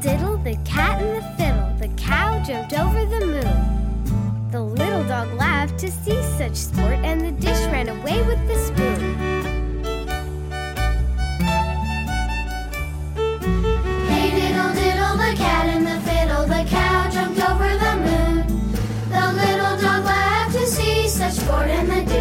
diddle diddle, the cat and the fiddle, the cow jumped over the moon. The little dog laughed to see such sport, and the dish ran away with the spoon. Hey diddle diddle, the cat and the fiddle, the cow jumped over the moon. The little dog laughed to see such sport, and the